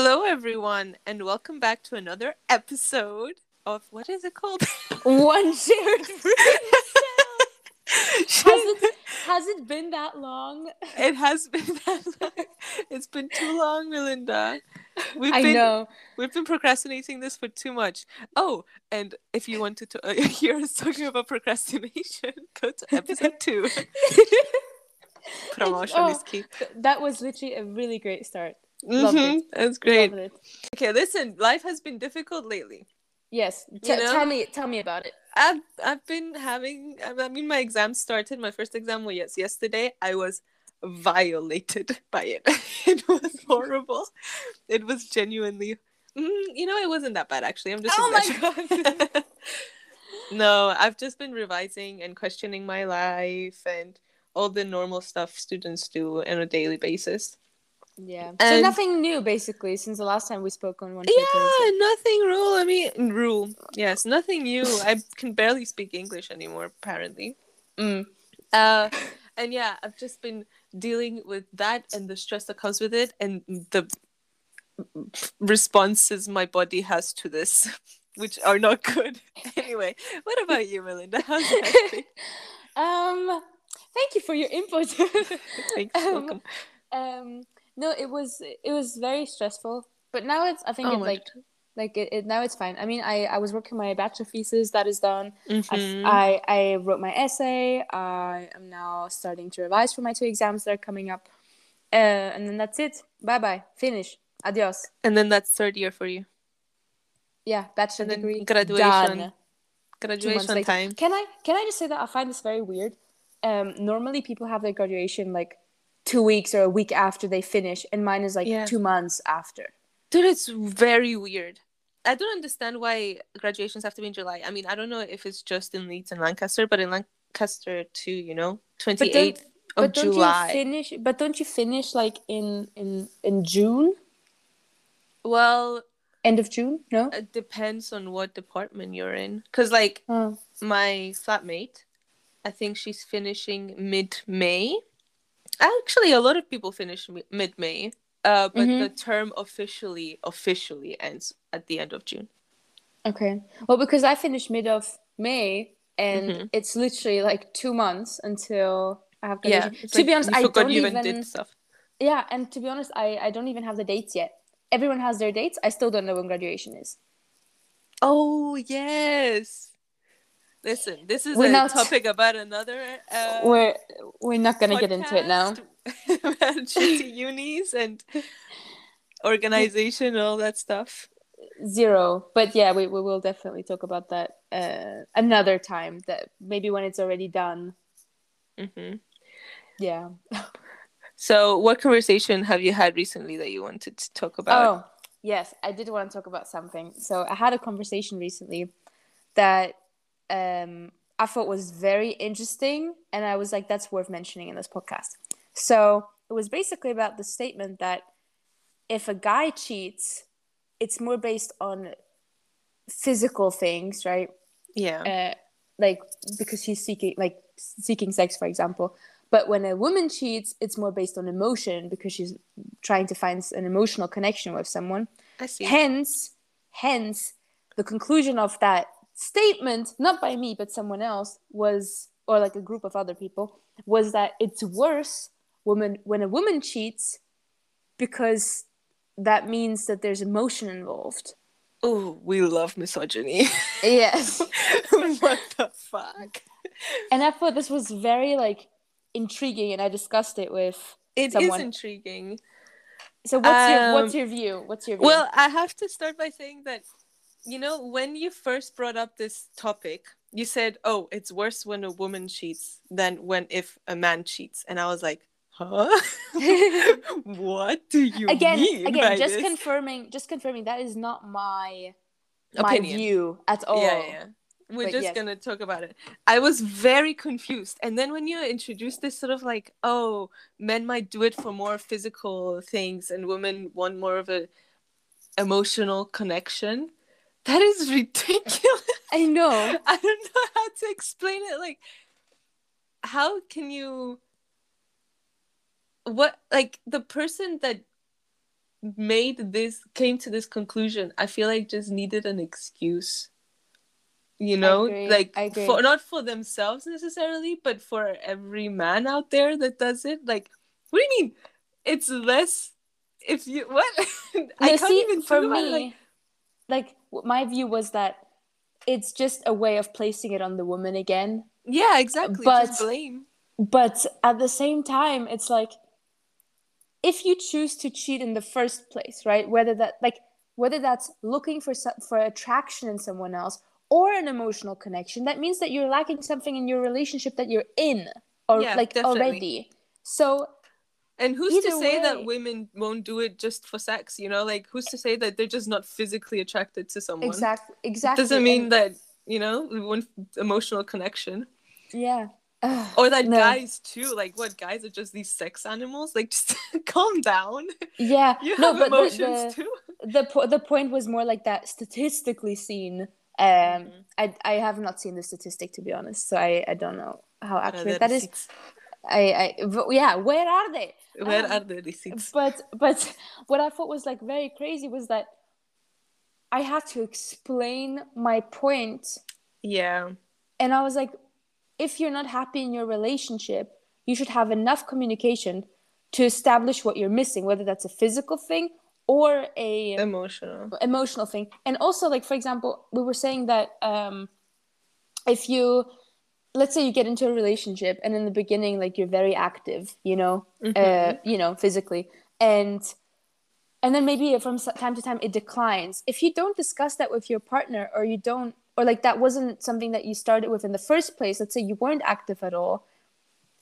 Hello, everyone, and welcome back to another episode of what is it called? One shared brain cell. Has it has it been that long? It has been that long. It's been too long, Melinda. We've I been know. we've been procrastinating this for too much. Oh, and if you wanted to uh, hear us talking about procrastination, go to episode two. Promotion oh, is key. that was literally a really great start. Mhm, That's great. Okay, listen. Life has been difficult lately. Yes. You know? Tell me tell me about it. I've I've been having. I mean, my exam started. My first exam was yes yesterday. I was violated by it. it was horrible. It was genuinely. Mm, you know, it wasn't that bad actually. I'm just. Oh my exaggerating. no, I've just been revising and questioning my life and all the normal stuff students do on a daily basis. Yeah. so nothing new basically since the last time we spoke on one Yeah, nothing rule. I mean, rule. Yes, nothing new. I can barely speak English anymore, apparently. Mm. Uh, and yeah, I've just been dealing with that and the stress that comes with it, and the responses my body has to this, which are not good. Anyway, what about you, Melinda? How's that? Um thank you for your input. Thanks. Um, welcome. um no it was it was very stressful but now it's i think Oh it's like like it, it now it's fine i mean i i was working my bachelor thesis that is done I've- Mhm. i i wrote my essay i am now starting to revise for my two exams that are coming up uh, and then that's it bye bye finish adios And then that's third year for you. yeah bachelor And degree graduation. done. Graduation time. Can I can I just say that I find this very weird? Um, normally people have their graduation like two weeks or a week after they finish, and mine is like Yeah. two months after. Dude, it's very weird. I don't understand why graduations have to be in July. I mean, I don't know if it's just in Leeds and Lancaster, but in Lancaster too, you know, twenty eighth of but don't July. you finish? But don't you finish like in in in June? Well, End of June? No. it depends on what department you're in. Cause like Oh. my flatmate, I think she's finishing mid May. Actually, a lot of people finish mid May. Uh, but Mhm. the term officially officially ends at the end of June. Okay. Well, because I finished mid of May, and Mhm. it's literally like two months until I have graduation. it's to like be honest, I don't even even. did stuff. Yeah, and to be honest, I I don't even have the dates yet. Everyone has their dates. I still don't know when graduation is. Oh yes. Listen, this is We're a not- topic about another. Uh, we're we're not gonna get into it now. unis and organization all that stuff. Zero. But yeah, we, we will definitely talk about that uh, another time. That maybe when it's already done. hmm Yeah. So, what conversation have you had recently that you wanted to talk about? Oh yes, I did want to talk about something. So I had a conversation recently that um, I thought was very interesting, and I was like, that's worth mentioning in this podcast. So it was basically about the statement that if a guy cheats, it's more based on physical things, right? Yeah. uh, like because he's seeking like seeking sex for example but when a woman cheats it's more based on emotion because she's trying to find an emotional connection with someone I see. hence hence the conclusion of that statement not by me but someone else was or like a group of other people was that it's worse woman when a woman cheats because that means that there's emotion involved oh, we love misogyny. yes what the fuck? and I thought this was very like intriguing, and I discussed it with. It is Someone- intriguing. So what's your Um, what's your view? What's your view? Well, I have to start by saying that, you know, when you first brought up this topic, you said, "Oh, it's worse when a woman cheats than when if a man cheats," and I was like, "Huh? what do you again, mean again, just this? confirming, just confirming that is not my my view at all. Yeah, yeah, yeah. We're But just yes. gonna talk about it. I was very confused, and then when you introduced this sort of like, oh, men might do it for more physical things, and women want more of a emotional connection. That is ridiculous. I know. I don't know how to explain it. Like, how can you? What like the person that made this came to this conclusion i feel like just needed an excuse you know like for not for themselves necessarily but for every man out there that does it like what do you mean it's less if you what i can't see, even for think about me, like like my view was that it's just a way of placing it on the woman again. yeah exactly But- just blame But at the same time, it's like if you choose to cheat in the first place, right? Whether that like whether that's looking for for attraction in someone else or an emotional connection, that means that you're lacking something in your relationship that you're in or Yeah, like definitely. already. So and who's to say way. that women won't do it just for sex you know like who's to say that they're just not physically attracted to someone exactly, exactly. doesn't mean and- that you know we want emotional connection yeah. Ugh, or that no. guys too like what guys are just these sex animals like just calm down Yeah. you no, but the, emotions the, too the po- the point was more like that statistically seen. Um, Mhm. I I have not seen the statistic to be honest, so I I don't know how accurate the that is. I I but yeah, where are they? where Um, are the receipts? But but what I thought was like very crazy was that I had to explain my point, yeah. And I was like, if you're not happy in your relationship, you should have enough communication to establish what you're missing, whether that's a physical thing or a emotional. emotional thing. And also like for example we were saying that um if you let's say you get into a relationship and in the beginning like you're very active you know uh Mhm. you know physically. And and then maybe from time to time it declines. If you don't discuss that with your partner or you don't or like that wasn't something that you started with in the first place let's say you weren't active at all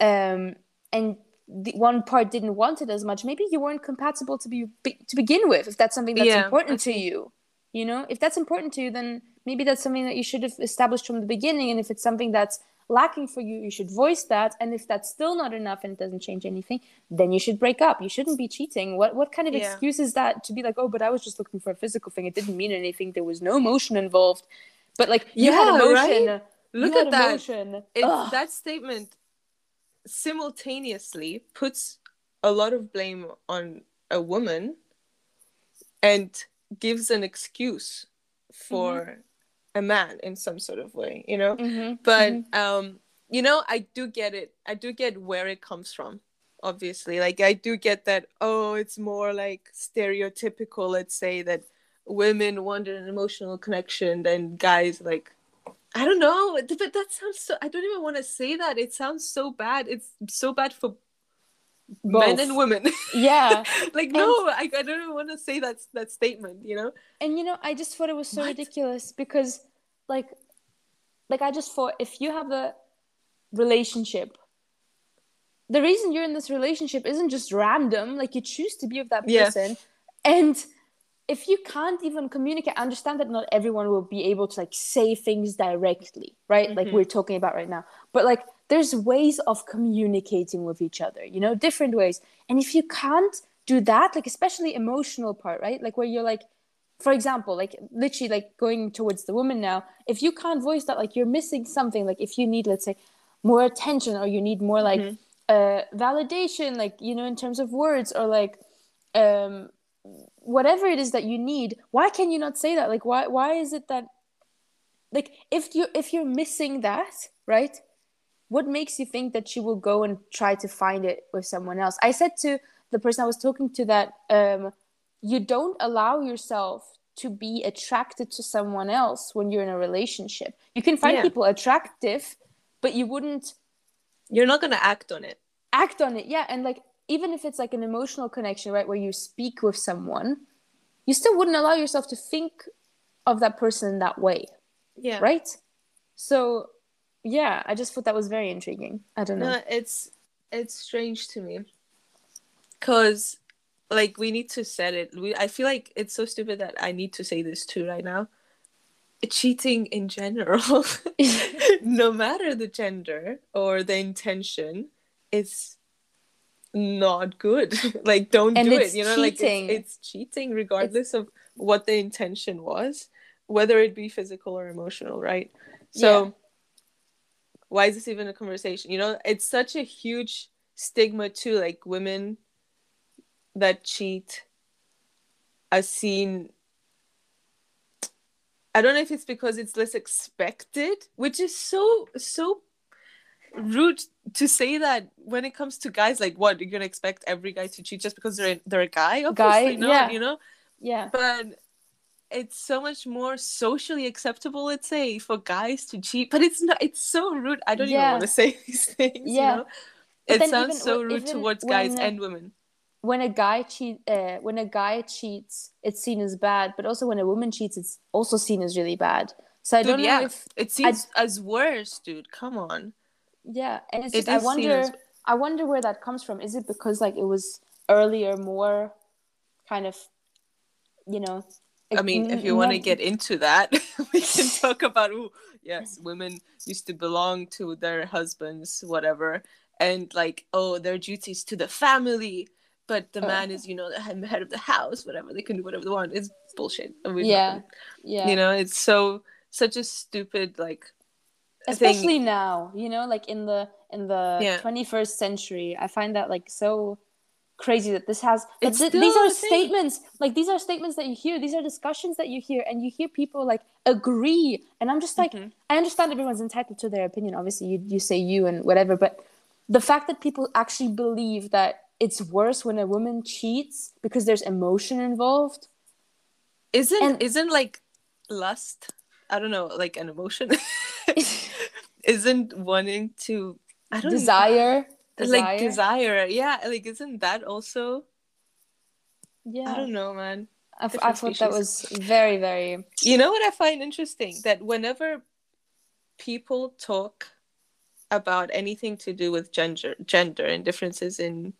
um and the one part didn't want it as much maybe you weren't compatible to be, be to begin with if that's something that's Yeah, important to you you know? If that's important to you then maybe that's something that you should have established from the beginning. And if it's something that's lacking for you you should voice that. And if that's still not enough and it doesn't change anything then you should break up. You shouldn't be cheating. What what kind of Yeah. excuse is that to be like oh but i was just looking for a physical thing. It didn't mean anything. There was no emotion involved. But like you had Yeah, emotion. Right? look had at that. emotion. It, that statement simultaneously puts a lot of blame on a woman and gives an excuse for mm-hmm. A man in some sort of way you know? Mhm, but mhm. um you know i do get it. I do get where it comes from obviously. Like i do get that oh it's more like stereotypical let's say that women want an emotional connection than guys like i don't know but that sounds so i don't even want to say that. It sounds so bad. It's so bad for men and women yeah like no I, I don't want to say that that statement you know and you know i just thought it was so What? ridiculous because like like i just thought if you have a relationship the reason you're in this relationship isn't just random like you choose to be with that Yeah. person and if you can't even communicate I understand that not everyone will be able to like say things directly right? Like Mhm. we're talking about right now. But like there's ways of communicating with each other you know different ways. And if you can't do that like especially emotional part right? Like where you're like for example like literally like going towards the woman now if you can't voice that like you're missing something. Like if you need let's say more attention or you need more like Mhm. uh validation like you know in terms of words or like um whatever it is that you need why can you not say that? Like why why is it that like if you if you're missing that right what makes you think that she will go and try to find it with someone else? I said to the person i was talking to that um you don't allow yourself to be attracted to someone else when you're in a relationship. You can find Yeah. people attractive but you wouldn't you're not gonna act on it. act on it. Yeah and like even if it's like an emotional connection right where you speak with someone you still wouldn't allow yourself to think of that person in that way. Yeah. Right? So yeah i just thought that was very intriguing. I don't know. No, it's it's strange to me, cause like we need to set it. We I feel like it's so stupid that I need to say this too right now. Cheating in general, no matter the gender or the intention, is not good. like don't And do it's it. You know, like cheating. it's, it's cheating regardless of what the intention was, whether it be physical or emotional, right? So Yeah. why is this even a conversation? You know, it's such a huge stigma too, like women that cheat are seen I don't know if it's because it's less expected, which is so so rude to say that when it comes to guys. Like, what you're gonna expect every guy to cheat just because they're they're a guy? Obviously Guy, not, yeah. you know. Yeah. But it's so much more socially acceptable, let's say, for guys to cheat. But it's not. It's so rude. I don't even want to say these things. Yeah. You know? It sounds so rude towards guys when- and women. when a guy cheat uh, when a guy cheats it's seen as bad but also when a woman cheats it's also seen as really bad so i Dude, don't know yeah. if It seems as worse, dude. Come on. Yeah and it's It just i wonder as- i wonder where that comes from is it because like it was earlier more kind of you know I mean, if you want to get into that, we can talk about oh yes, women used to belong to their husbands, whatever, and like oh their duties to the family, but the Uh. man is you know the head head of the house, whatever they can do whatever they want. It's bullshit. I mean, Yeah. yeah you know, it's so such a stupid like thing. especially now you know like in the in the Yeah. 21st century i find that like so crazy that this has but th- these are thing. statements like these are statements that you hear these are discussions that you hear and you hear people like agree and i'm just like Mhm. i understand everyone's entitled to their opinion obviously you, you say you and whatever but the fact that people actually believe that it's worse when a woman cheats because there's emotion involved Isn't And- isn't like lust? I don't know, like an emotion. isn't wanting to I don't desire like desire. Yeah, like isn't that also? yeah I don't know, man. I, f- I different thought that was very very You know what I find interesting that whenever people talk about anything to do with gender, gender and differences in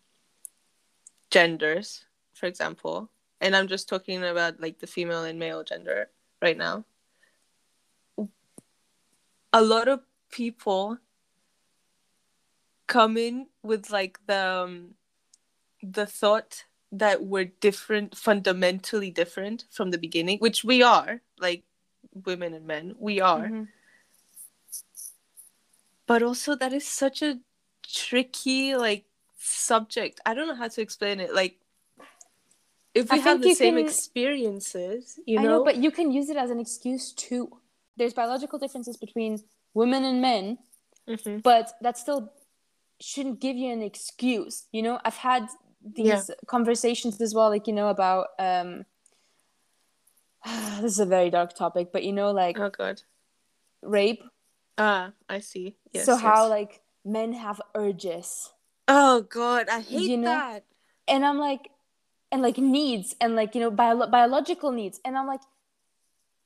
genders, for example, and I'm just talking about like the female and male gender right now. A lot of people come in with like the um, the thought that we're different, fundamentally different from the beginning, which we are, like women and men, we are. Mhm. But also, that is such a tricky, like, subject. I don't know how to explain it. Like, if I we have the same can- experiences, you I know, know, but you can use it as an excuse too. There's biological differences between women and men, Mhm. but that still shouldn't give you an excuse. You know, I've had these conversations as well, like you know about um. this is a very dark topic, but you know, like oh god, rape. ah, I see. Yes. so how like men have urges, Oh god, I hate You know? that. and I'm like, and like needs, and like you know bio- biological needs, and I'm like,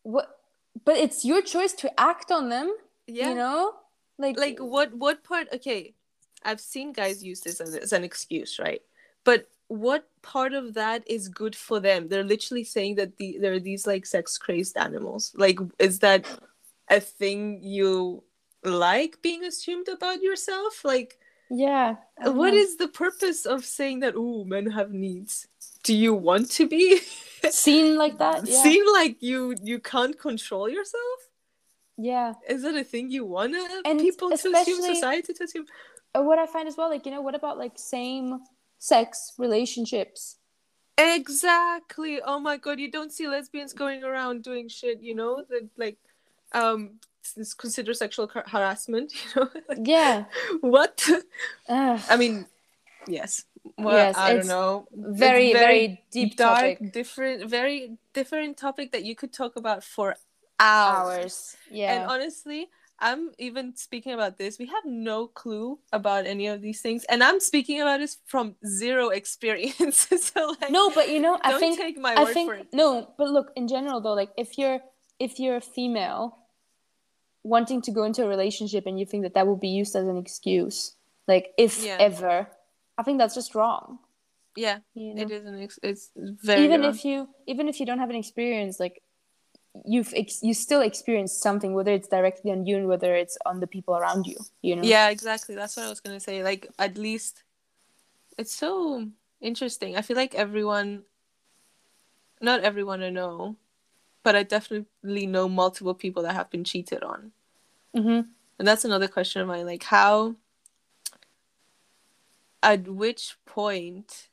what? But it's your choice to act on them. Yeah. You know, like like what what part okay i've seen guys use this as, as an excuse right but what part of that is good for them they're literally saying that the there are these like sex crazed animals like is that a thing you like being assumed about yourself like Yeah. What know. is the purpose of saying that oh men have needs do you want to be seen like that? Yeah. seem like you you can't control yourself Yeah. is it a thing you want And people to assume society to assume Uh, what I find as well, like you know, what about like same sex relationships? Exactly. Oh my god, you don't see lesbians going around doing shit, you know, that like um is considered sexual har- harassment, you know? Like, Yeah. what? I mean, yes. Well, Yes, I don't know. It's very, very deep dark, topic. different, very different topic that you could talk about for hours. Hours. Yeah. And honestly, I'm even speaking about this. We have no clue about any of these things, and I'm speaking about this from zero experience. so like, no, but you know, I don't think take my I word think for it. no, but look, in general though, like if you're if you're a female wanting to go into a relationship and you think that that will be used as an excuse, like if Yeah. ever, I think that's just wrong. Yeah, You know? it is an. Ex- it's very even wrong. if you even if you don't have an experience like you've ex- you still experienced something whether it's directly on you and whether it's on the people around you you know Yeah, exactly. That's what I was gonna say. Like, at least it's so interesting. I feel like everyone, not everyone I know, but I definitely know multiple people that have been cheated on. mm-hmm. And that's another question of mine. Like, how, at which point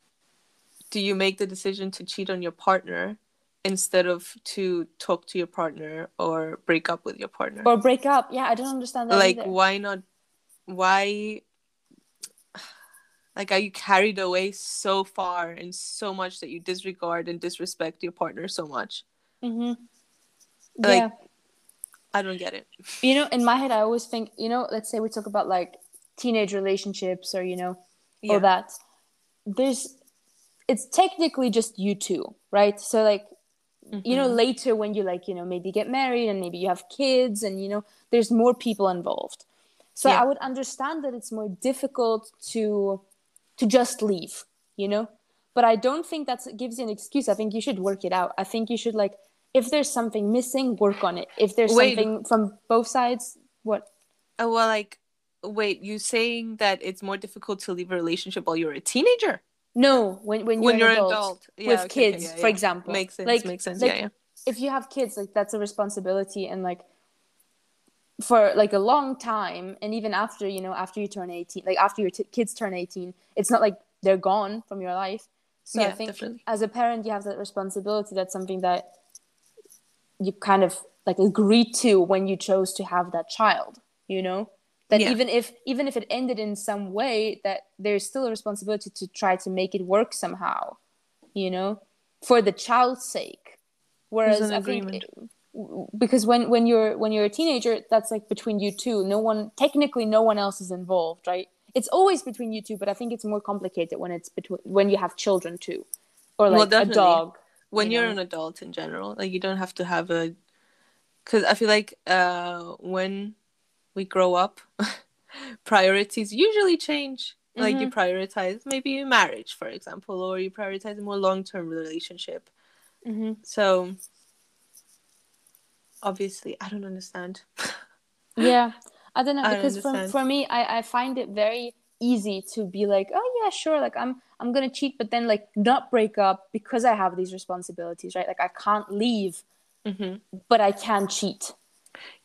do you make the decision to cheat on your partner instead of to talk to your partner or break up with your partner? Or break up. Yeah i don't understand that like either. why not why like are you carried away so far and so much that you disregard and disrespect your partner so much? Mm-hmm. like yeah. I don't get it. You know in my head i always think you know let's say we talk about like teenage relationships or you know Yeah. all that there's it's technically just you two right so like you know Mhm. later when you like you know maybe get married and maybe you have kids and you know there's more people involved so Yeah. i would understand that it's more difficult to to just leave you know but i don't think that gives you an excuse i think you should work it out i think you should like if there's something missing work on it if there's Wait. something from both sides what oh well like wait you saying that it's more difficult to leave a relationship while you're a teenager? No when when you're, when you're an an adult, adult. Yeah, with okay, okay, kids yeah, for yeah. example. Makes sense like makes sense. like, yeah yeah. if you have kids like that's a responsibility and like for like a long time and even after you know after you turn 18 like after your t- kids turn 18 it's not like they're gone from your life. So i Yeah, think definitely. as a parent you have that responsibility. That's something that you kind of like agreed to when you chose to have that child you know that Yeah. even if even if it ended in some way that there's still a responsibility to try to make it work somehow you know for the child's sake whereas an i think agreement. because when when you're when you're a teenager that's like between you two no one technically no one else is involved right it's always between you two but i think it's more complicated when it's between when you have children too or Well, like a dog when you you're know? an adult in general like you don't have to have a because i feel like uh when we grow up priorities usually change. Like Mm-hmm. you prioritize maybe marriage for example or you prioritize a more long-term relationship. Hmm so obviously i don't understand. Yeah i don't know I because for, for me I, I find it very easy to be like oh yeah sure like i'm i'm gonna cheat but then like not break up because i have these responsibilities right? Like i can't leave hmm but i can cheat.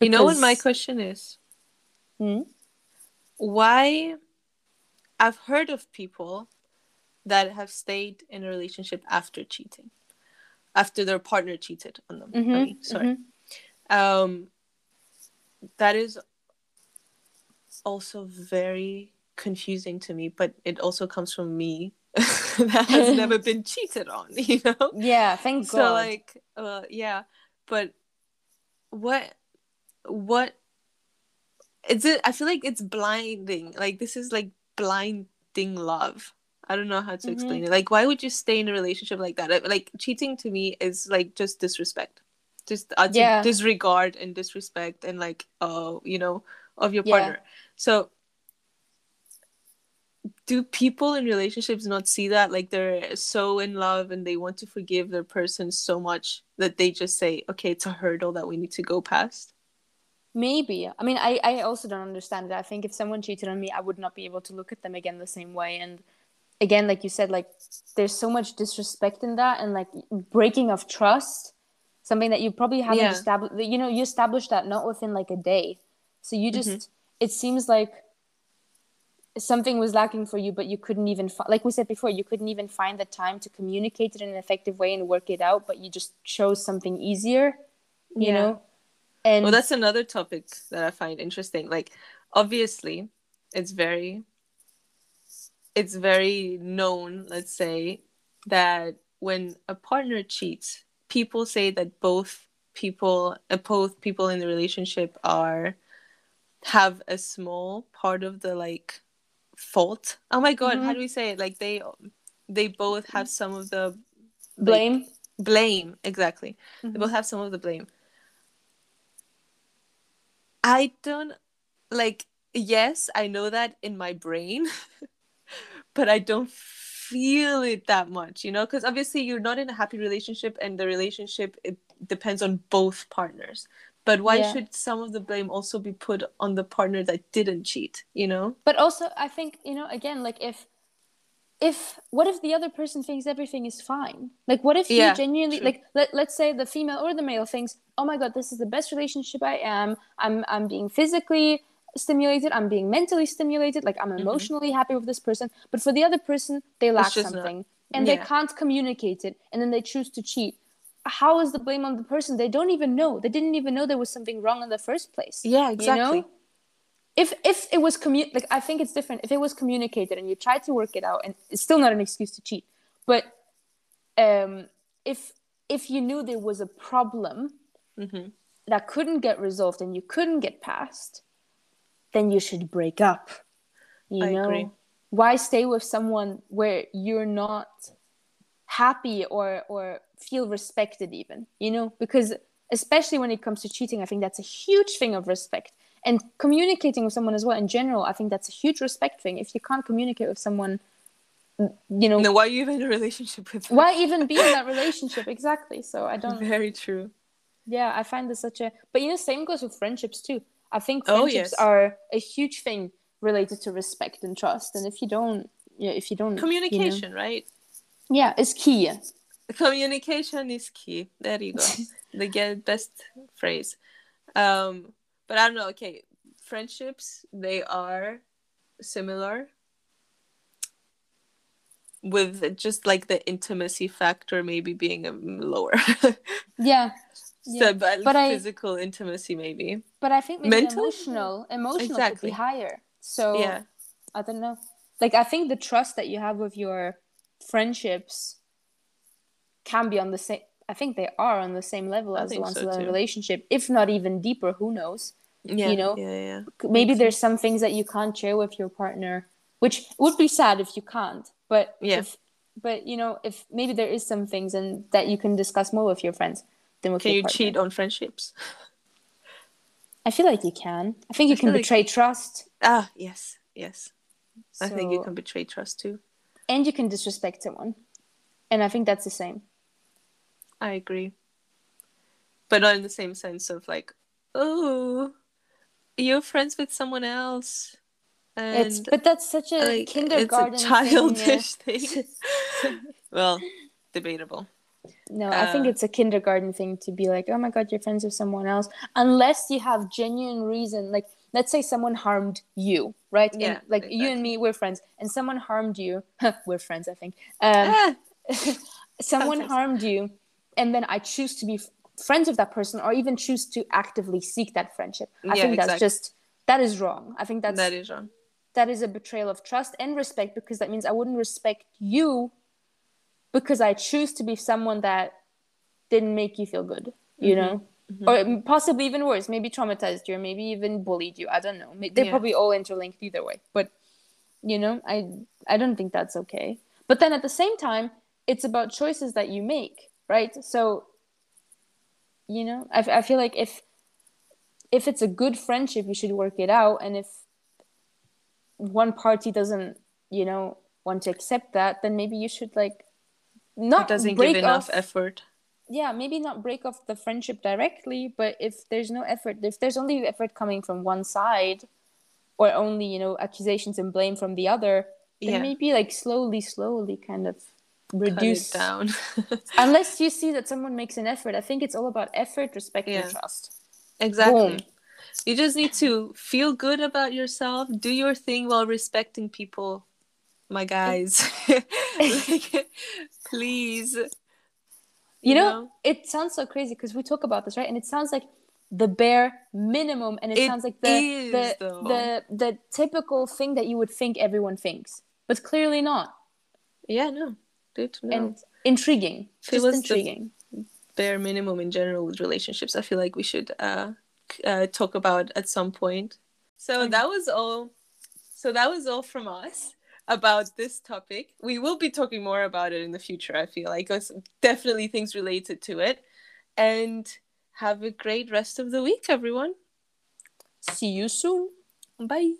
You know what my question is Hmm? why I've heard of people that have stayed in a relationship after cheating, after their partner cheated on them. I Mhm, mean, sorry. Um, that is also very confusing to me, but it also comes from me that has never been cheated on, you know? yeah thank so like uh yeah but what what is it i feel like it's blinding like this is like blinding love. I don't know how to Mhm. explain it. Like why would you stay in a relationship like that? Like cheating to me is like just disrespect. Just uh, Yeah. disregard and disrespect and like uh you know of your Yeah. partner. So do people in relationships not see that? Like they're so in love and they want to forgive their person so much that they just say okay it's a hurdle that we need to go past Maybe. I mean, I, I also don't understand it. I think if someone cheated on me, I would not be able to look at them again the same way. And again, like you said, like there's so much disrespect in that and like breaking of trust, something that you probably haven't Yeah. established. You know, you established that not within like a day. So you just, mm-hmm. it seems like something was lacking for you, but you couldn't even, fi- like we said before, you couldn't even find the time to communicate it in an effective way and work it out, but you just chose something easier, you Yeah. know? And well that's another topic that i find interesting like obviously it's very it's very known let's say that when a partner cheats people say that both people uh, both people in the relationship are have a small part of the like fault oh my god how Mhm. do we say it like they they both have some of the like, blame. blame exactly they Mhm. both have some of the blame i don't like yes i know that in my brain but i don't feel it that much you know because obviously you're not in a happy relationship and the relationship it depends on both partners but why Yeah. should some of the blame also be put on the partner that didn't cheat you know but also i think you know again like if if what if the other person thinks everything is fine? Like what if Yeah, you genuinely true. like let, let's say the female or the male thinks oh my god this is the best relationship i am. I'm i'm being physically stimulated. I'm being mentally stimulated. Like i'm Mm-hmm. emotionally happy with this person. But for the other person they lack just not. something. And Yeah. they can't communicate it. And then they choose to cheat. How is the blame on the person? They don't even know. They didn't even know there was something wrong in the first place. Yeah, you exactly. know if if it was commu- like i think it's different. If it was communicated and you tried to work it out and it's still not an excuse to cheat but um if if you knew there was a problem hmm that couldn't get resolved and you couldn't get past then you should break up you I know? agree. why stay with someone where you're not happy or or feel respected even you know? Because especially when it comes to cheating i think that's a huge thing of respect and communicating with someone as well in general i think that's a huge respect thing if you can't communicate with someone mm, you know No, why are you even in a relationship with them? why even be in that relationship exactly so i don't Very true. yeah i find this such a but you know same goes with friendships too i think Oh, friendships yes. are a huge thing related to respect and trust and if you don't yeah if you don't you know- Communication, right? yeah it's key Communication is key. There you go. the get best phrase. Um, but I don't know. Okay, friendships they are similar with just like the intimacy factor maybe being um, lower. yeah so, Yeah. but, But I- physical intimacy maybe. but i think Mental? emotional emotional could Exactly. be higher so Yeah. i don't know like i think the trust that you have with your friendships can be on the same i think they are on the same level I as the ones so too. relationship if not even deeper who knows Yeah. you know? Yeah. Yeah. maybe there's some things that you can't share with your partner which would be sad if you can't but Yeah. if but you know if maybe there is some things and that you can discuss more with your friends than with Can your you partner. cheat on friendships? i feel like you can i think you I can feel like- betray trust Ah, yes, yes. I think you can betray trust too. and you can disrespect someone and i think that's the same I agree. But not in the same sense of like, oh, you're friends with someone else. And it's but that's such a like, kindergarten it's a uh, childish thing. well, debatable. No, I think Uh, it's a kindergarten thing to be like, oh my god, you're friends with someone else, unless you have genuine reason. Like, let's say someone harmed you, right? And, Yeah, like you and me, we're friends, and someone harmed you. we're friends, I think. Um, Ah, someone harmed you, and then I choose to be friends with that person, or even choose to actively seek that friendship. I Yeah, think that's exactly. just that is wrong. I think that's that is wrong. that is a betrayal of trust and respect because that means I wouldn't respect you because I choose to be someone that didn't make you feel good, you mm-hmm. know? Mm-hmm. Or possibly even worse, maybe traumatized you or maybe even bullied you. I don't know. They're Yeah. probably all interlinked either way. But you know, I I don't think that's okay. But then at the same time, it's about choices that you make, right? So you know, I, I feel like if if it's a good friendship, you should work it out and if one party doesn't, you know, want to accept that, then maybe you should like not It doesn't give enough off, effort. yeah, maybe not break off the friendship directly, but if there's no effort, if there's only effort coming from one side, or only you know accusations and blame from the other, then Yeah. maybe like slowly, slowly, kind of reduce down. Unless you see that someone makes an effort, I think it's all about effort, respect, Yeah. and trust. exactly. Boom. You just need to feel good about yourself, do your thing while respecting people, my guys. like, please. You, know, it sounds so crazy because we talk about this, right? And it sounds like the bare minimum, and it, It sounds like the is, the, though. the the typical thing that you would think everyone thinks, but clearly not. Yeah, no. Dude, no. And intriguing, it just was intriguing. bare minimum in general with relationships i feel like we should uh, uh talk about at some point so Okay. that was all so that was all from us about this topic we will be talking more about it in the future i feel like there's definitely things related to it and have a great rest of the week everyone See you soon. bye